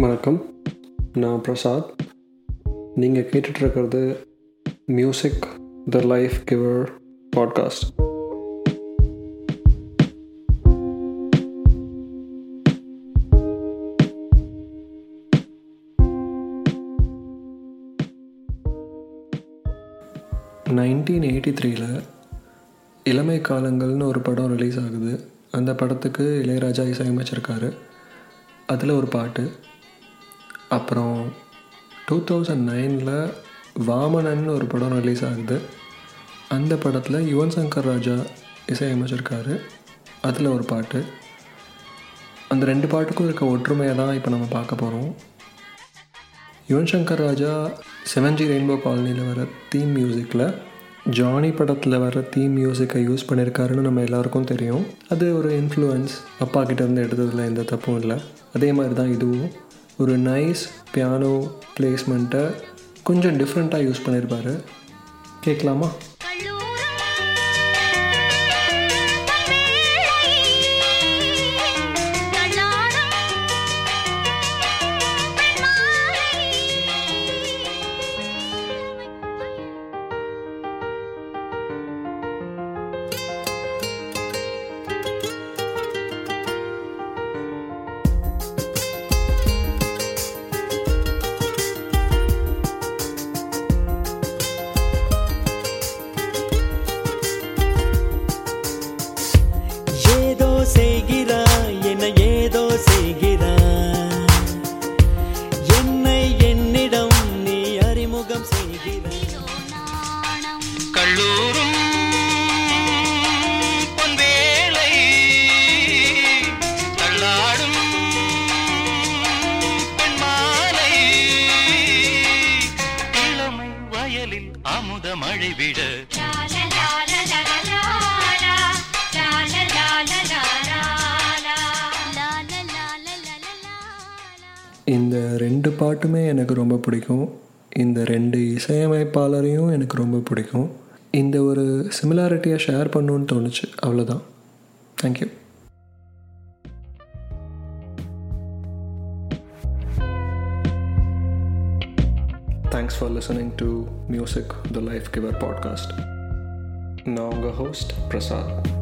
வணக்கம். நான் பிரசாத். நீங்கள் கேட்டுட்ருக்கிறது music the life giver podcast nineteen eighty த்ரீல இளமை காலங்கள்னு ஒரு படம் ரிலீஸ் ஆகுது. அந்த படத்துக்கு இளையராஜா இசையமைச்சிருக்காரு. அதில் ஒரு பாட்டு அப்புறம் டூ தௌசண்ட் நைனில் வாமனன் ஒரு படம் ரிலீஸ் ஆகுது. அந்த படத்தில் யுவன் சங்கர் ராஜா இசையமைச்சிருக்காரு. அதில் ஒரு பாட்டு. அந்த ரெண்டு பாட்டுக்கும் இருக்க ஒற்றுமையை தான் இப்போ நம்ம பார்க்க போகிறோம் Yuvan Shankar Raja seven G Rainbow காலனியில் வர தீம் மியூசிக்கில் ஜானி படத்தில் வர தீம் மியூசிக்கை யூஸ் பண்ணியிருக்காருன்னு நம்ம எல்லாருக்கும் தெரியும். அது ஒரு இன்ஃப்ளூயன்ஸ் அப்பா கிட்டேருந்து எடுத்ததில் எந்த தப்பும் இல்லை. அதே மாதிரி தான் இதுவும். ஒரு நைஸ் பியானோ பிளேஸ்மெண்ட்டை கொஞ்சம் டிஃப்ரெண்ட்டாக யூஸ் பண்ணியிருப்பாரு கேட்கலாமா வயலில் அமுத மழை விட இந்த ரெண்டு பாட்டுமே எனக்கு ரொம்ப பிடிக்கும். இந்த ரெண்டு இசையமைப்பாளரையும் எனக்கு ரொம்ப பிடிக்கும். இந்த ஒரு சிமிலாரிட்டியை ஷேர் பண்ணணுன்னு தோணுச்சு. அவ்வளோதான் thank you Thanks for listening to Music the Life Giver podcast. Now, your host, Prasad.